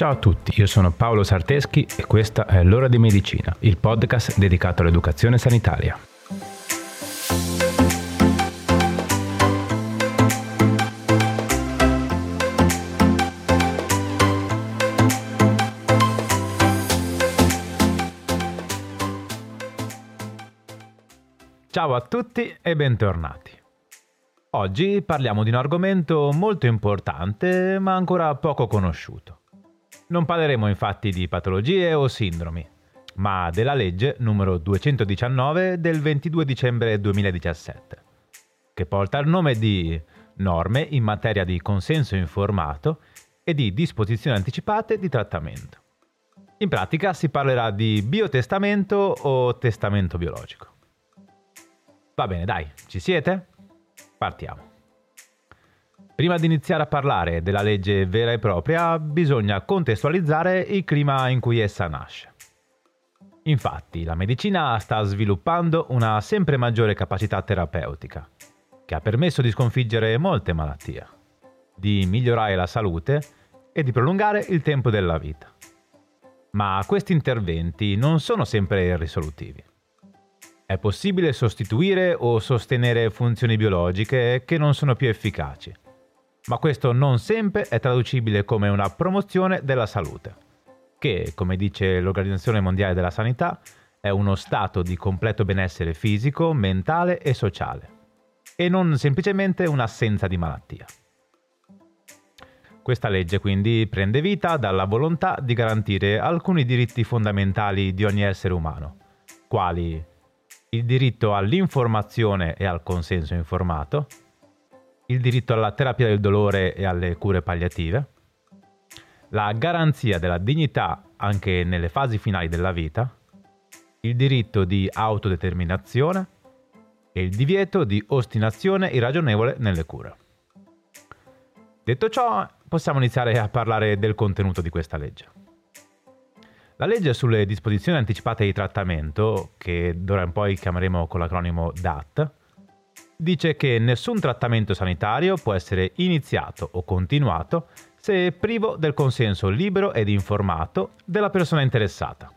Ciao a tutti, io sono Paolo Sarteschi e questa è L'ora di medicina, il podcast dedicato all'educazione sanitaria. Ciao a tutti e bentornati. Oggi parliamo di un argomento molto importante ma ancora poco conosciuto. Non parleremo infatti di patologie o sindromi, ma della legge numero 219 del 22 dicembre 2017, che porta il nome di norme in materia di consenso informato e di disposizioni anticipate di trattamento. In pratica si parlerà di biotestamento o testamento biologico. Va bene, dai, ci siete? Partiamo. Prima di iniziare a parlare della legge vera e propria, bisogna contestualizzare il clima in cui essa nasce. Infatti, la medicina sta sviluppando una sempre maggiore capacità terapeutica, che ha permesso di sconfiggere molte malattie, di migliorare la salute e di prolungare il tempo della vita. Ma questi interventi non sono sempre risolutivi. È possibile sostituire o sostenere funzioni biologiche che non sono più efficaci ma questo non sempre è traducibile come una promozione della salute, che, come dice l'Organizzazione Mondiale della Sanità, è uno stato di completo benessere fisico, mentale e sociale, e non semplicemente un'assenza di malattia. Questa legge quindi prende vita dalla volontà di garantire alcuni diritti fondamentali di ogni essere umano, quali il diritto all'informazione e al consenso informato, il diritto alla terapia del dolore e alle cure palliative, la garanzia della dignità anche nelle fasi finali della vita, il diritto di autodeterminazione e il divieto di ostinazione irragionevole nelle cure. Detto ciò, possiamo iniziare a parlare del contenuto di questa legge. La legge sulle disposizioni anticipate di trattamento, che d'ora in poi chiameremo con l'acronimo DAT, dice che nessun trattamento sanitario può essere iniziato o continuato se privo del consenso libero ed informato della persona interessata,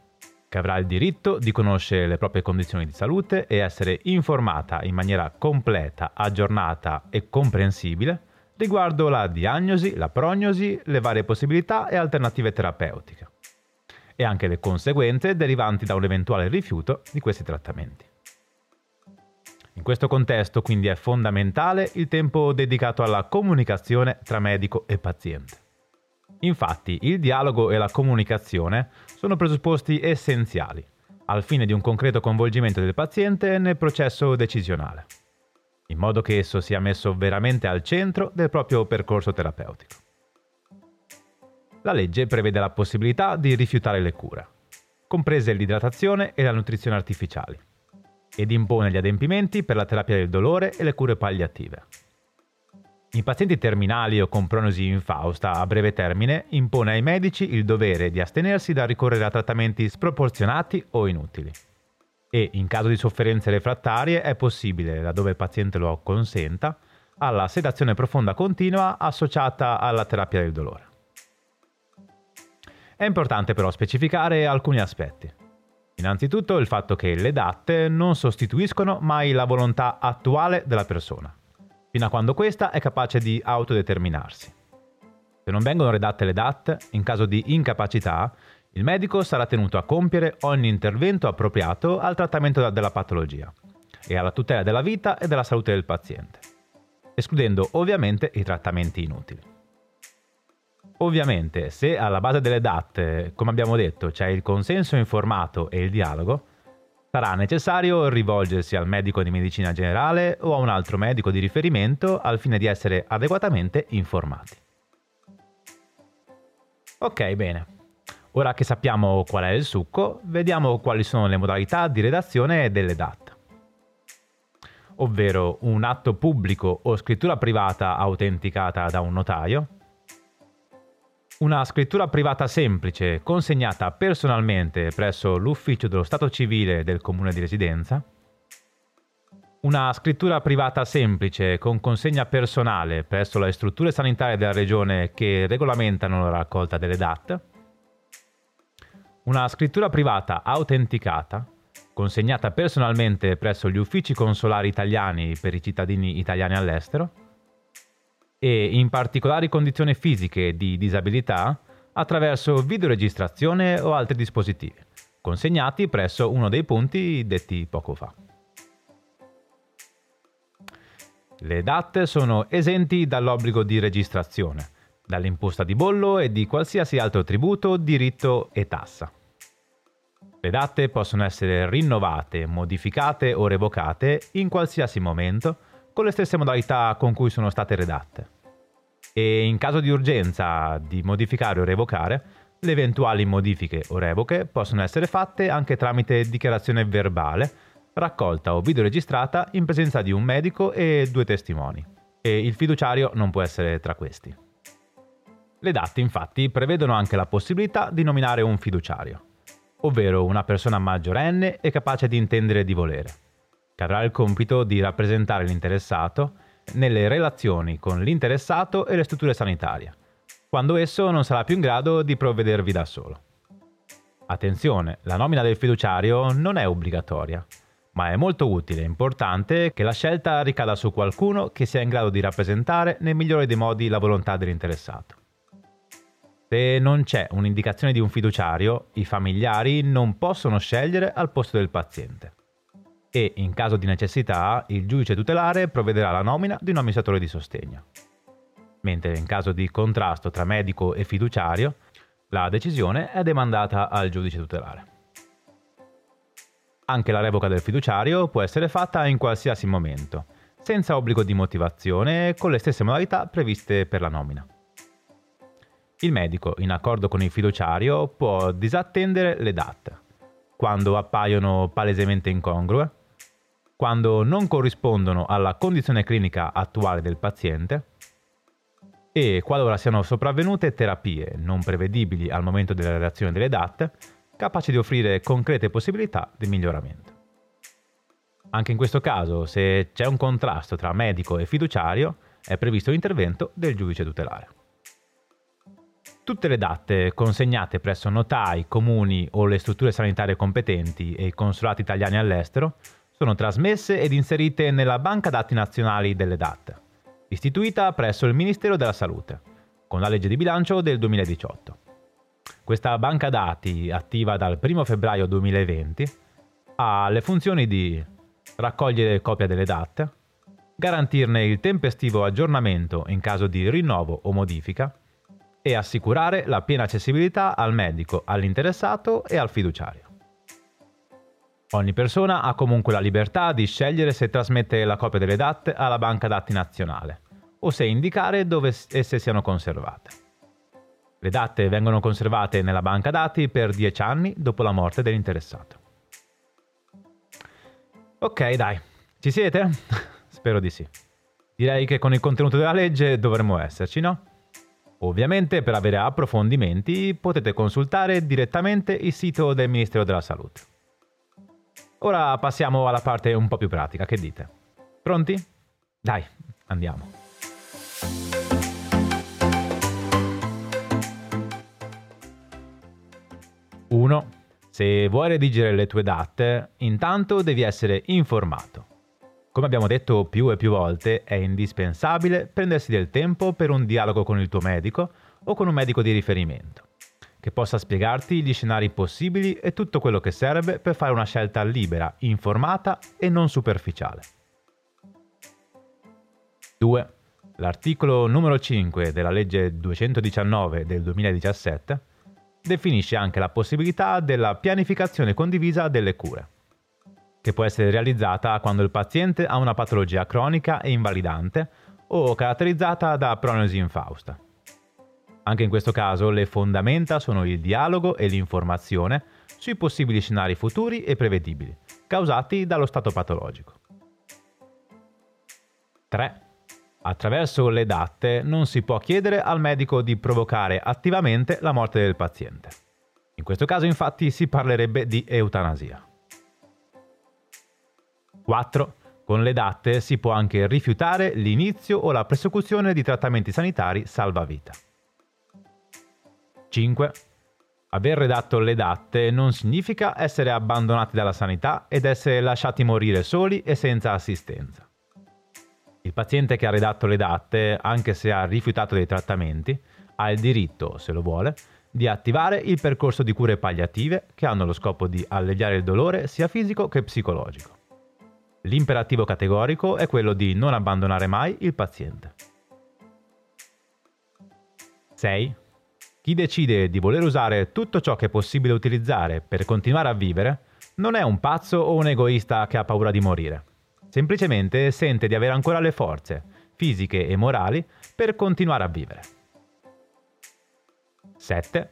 che avrà il diritto di conoscere le proprie condizioni di salute e essere informata in maniera completa, aggiornata e comprensibile riguardo la diagnosi, la prognosi, le varie possibilità e alternative terapeutiche, e anche le conseguenze derivanti da un eventuale rifiuto di questi trattamenti. In questo contesto quindi è fondamentale il tempo dedicato alla comunicazione tra medico e paziente. Infatti il dialogo e la comunicazione sono presupposti essenziali al fine di un concreto coinvolgimento del paziente nel processo decisionale, in modo che esso sia messo veramente al centro del proprio percorso terapeutico. La legge prevede la possibilità di rifiutare le cure, comprese l'idratazione e la nutrizione artificiali ed impone gli adempimenti per la terapia del dolore e le cure palliative. In pazienti terminali o con prognosi infausta a breve termine impone ai medici il dovere di astenersi dal ricorrere a trattamenti sproporzionati o inutili. E in caso di sofferenze refrattarie è possibile, laddove il paziente lo consenta, alla sedazione profonda continua associata alla terapia del dolore. È importante però specificare alcuni aspetti. Innanzitutto il fatto che le DAT non sostituiscono mai la volontà attuale della persona, fino a quando questa è capace di autodeterminarsi. Se non vengono redatte le DAT, in caso di incapacità, il medico sarà tenuto a compiere ogni intervento appropriato al trattamento della patologia e alla tutela della vita e della salute del paziente, escludendo ovviamente i trattamenti inutili. Ovviamente, se alla base delle DAT, come abbiamo detto, c'è il consenso informato e il dialogo, sarà necessario rivolgersi al medico di medicina generale o a un altro medico di riferimento al fine di essere adeguatamente informati. Ok, bene. Ora che sappiamo qual è il succo, vediamo quali sono le modalità di redazione delle DAT. Ovvero un atto pubblico o scrittura privata autenticata da un notaio, una scrittura privata semplice consegnata personalmente presso l'ufficio dello Stato civile del comune di residenza, una scrittura privata semplice con consegna personale presso le strutture sanitarie della regione che regolamentano la raccolta delle DAT. Una scrittura privata autenticata, consegnata personalmente presso gli uffici consolari italiani per i cittadini italiani all'estero, e in particolari condizioni fisiche di disabilità attraverso videoregistrazione o altri dispositivi, consegnati presso uno dei punti detti poco fa. Le DAT sono esenti dall'obbligo di registrazione, dall'imposta di bollo e di qualsiasi altro tributo, diritto e tassa. Le date possono essere rinnovate, modificate o revocate in qualsiasi momento con le stesse modalità con cui sono state redatte. E in caso di urgenza di modificare o revocare, le eventuali modifiche o revoche possono essere fatte anche tramite dichiarazione verbale, raccolta o videoregistrata in presenza di un medico e due testimoni. E il fiduciario non può essere tra questi. Le DAT infatti prevedono anche la possibilità di nominare un fiduciario, ovvero una persona maggiorenne e capace di intendere di volere, che avrà il compito di rappresentare l'interessato nelle relazioni con l'interessato e le strutture sanitarie, quando esso non sarà più in grado di provvedervi da solo. Attenzione, la nomina del fiduciario non è obbligatoria, ma è molto utile e importante che la scelta ricada su qualcuno che sia in grado di rappresentare nel migliore dei modi la volontà dell'interessato. Se non c'è un'indicazione di un fiduciario, i familiari non possono scegliere al posto del paziente e, in caso di necessità, il giudice tutelare provvederà alla nomina di un amministratore di sostegno. Mentre in caso di contrasto tra medico e fiduciario, la decisione è demandata al giudice tutelare. Anche la revoca del fiduciario può essere fatta in qualsiasi momento, senza obbligo di motivazione e con le stesse modalità previste per la nomina. Il medico, in accordo con il fiduciario, può disattendere le DAT, quando appaiono palesemente incongrue, quando non corrispondono alla condizione clinica attuale del paziente e qualora siano sopravvenute terapie non prevedibili al momento della redazione delle DAT, capaci di offrire concrete possibilità di miglioramento. Anche in questo caso, se c'è un contrasto tra medico e fiduciario, è previsto l'intervento del giudice tutelare. Tutte le date consegnate presso notai, comuni o le strutture sanitarie competenti e i consolati italiani all'estero sono trasmesse ed inserite nella Banca Dati Nazionali delle DAT, istituita presso il Ministero della Salute, con la legge di bilancio del 2018. Questa banca dati, attiva dal 1 febbraio 2020, ha le funzioni di raccogliere copia delle DAT, garantirne il tempestivo aggiornamento in caso di rinnovo o modifica e assicurare la piena accessibilità al medico, all'interessato e al fiduciario. Ogni persona ha comunque la libertà di scegliere se trasmettere la copia delle DAT alla banca dati nazionale o se indicare dove esse siano conservate. Le DAT vengono conservate nella banca dati per 10 anni dopo la morte dell'interessato. Ok, dai, ci siete? Spero di sì. Direi che con il contenuto della legge dovremmo esserci, no? Ovviamente per avere approfondimenti potete consultare direttamente il sito del Ministero della Salute. Ora passiamo alla parte un po' più pratica, che dite? Pronti? Dai, andiamo. Uno. Se vuoi redigere le tue date, intanto devi essere informato. Come abbiamo detto più e più volte, è indispensabile prendersi del tempo per un dialogo con il tuo medico o con un medico di riferimento che possa spiegarti gli scenari possibili e tutto quello che serve per fare una scelta libera, informata e non superficiale. 2. L'articolo numero 5 della legge 219 del 2017 definisce anche la possibilità della pianificazione condivisa delle cure, che può essere realizzata quando il paziente ha una patologia cronica e invalidante o caratterizzata da prognosi infausta. Anche in questo caso le fondamenta sono il dialogo e l'informazione sui possibili scenari futuri e prevedibili, causati dallo stato patologico. 3. Attraverso le date non si può chiedere al medico di provocare attivamente la morte del paziente. In questo caso infatti si parlerebbe di eutanasia. 4. Con le date si può anche rifiutare l'inizio o la prosecuzione di trattamenti sanitari salvavita. 5. Aver redatto le DAtte non significa essere abbandonati dalla sanità ed essere lasciati morire soli e senza assistenza. Il paziente che ha redatto le DAtte, anche se ha rifiutato dei trattamenti, ha il diritto, se lo vuole, di attivare il percorso di cure palliative che hanno lo scopo di alleviare il dolore sia fisico che psicologico. L'imperativo categorico è quello di non abbandonare mai il paziente. 6. Chi decide di voler usare tutto ciò che è possibile utilizzare per continuare a vivere non è un pazzo o un egoista che ha paura di morire. Semplicemente sente di avere ancora le forze, fisiche e morali, per continuare a vivere. 7.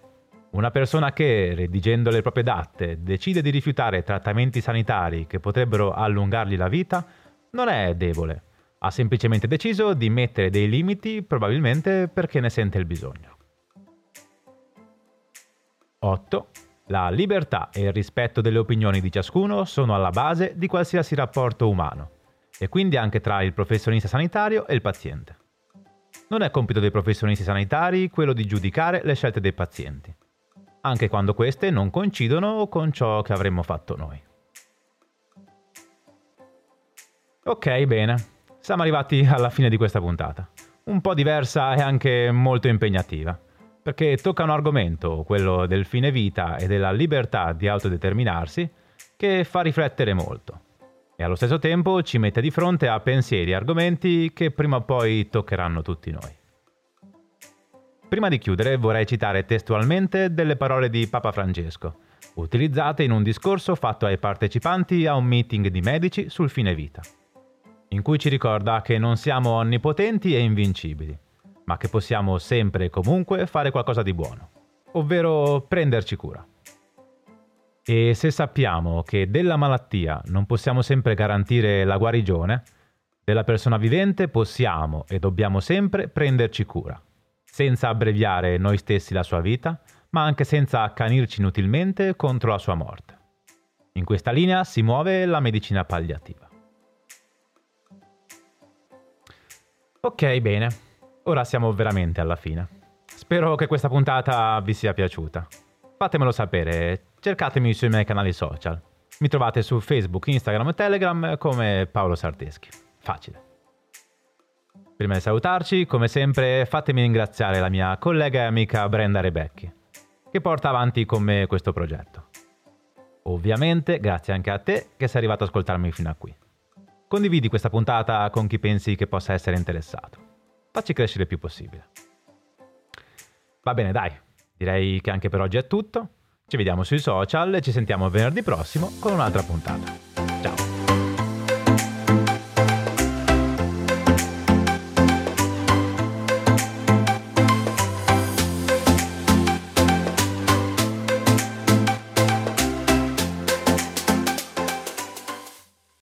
Una persona che, redigendo le proprie date, decide di rifiutare trattamenti sanitari che potrebbero allungargli la vita, non è debole. Ha semplicemente deciso di mettere dei limiti, probabilmente perché ne sente il bisogno. 8. La libertà e il rispetto delle opinioni di ciascuno sono alla base di qualsiasi rapporto umano, e quindi anche tra il professionista sanitario e il paziente. Non è compito dei professionisti sanitari quello di giudicare le scelte dei pazienti, anche quando queste non coincidono con ciò che avremmo fatto noi. Ok, bene, siamo arrivati alla fine di questa puntata. Un po' diversa e anche molto impegnativa perché tocca un argomento, quello del fine vita e della libertà di autodeterminarsi, che fa riflettere molto e allo stesso tempo ci mette di fronte a pensieri e argomenti che prima o poi toccheranno tutti noi. Prima di chiudere vorrei citare testualmente delle parole di Papa Francesco, utilizzate in un discorso fatto ai partecipanti a un meeting di medici sul fine vita, in cui ci ricorda che non siamo onnipotenti e invincibili, ma che possiamo sempre e comunque fare qualcosa di buono, ovvero prenderci cura. E se sappiamo che della malattia non possiamo sempre garantire la guarigione, della persona vivente possiamo e dobbiamo sempre prenderci cura, senza abbreviare noi stessi la sua vita, ma anche senza accanirci inutilmente contro la sua morte. In questa linea si muove la medicina palliativa. Ok, bene. Ora siamo veramente alla fine. Spero che questa puntata vi sia piaciuta. Fatemelo sapere, cercatemi sui miei canali social. Mi trovate su Facebook, Instagram e Telegram come Paolo Sarteschi. Facile. Prima di salutarci, come sempre, fatemi ringraziare la mia collega e amica Brenda Rebecchi, che porta avanti con me questo progetto. Ovviamente, grazie anche a te che sei arrivato ad ascoltarmi fino a qui. Condividi questa puntata con chi pensi che possa essere interessato facci crescere il più possibile. Va bene, dai, direi che anche per oggi è tutto. Ci vediamo sui social e ci sentiamo venerdì prossimo con un'altra puntata.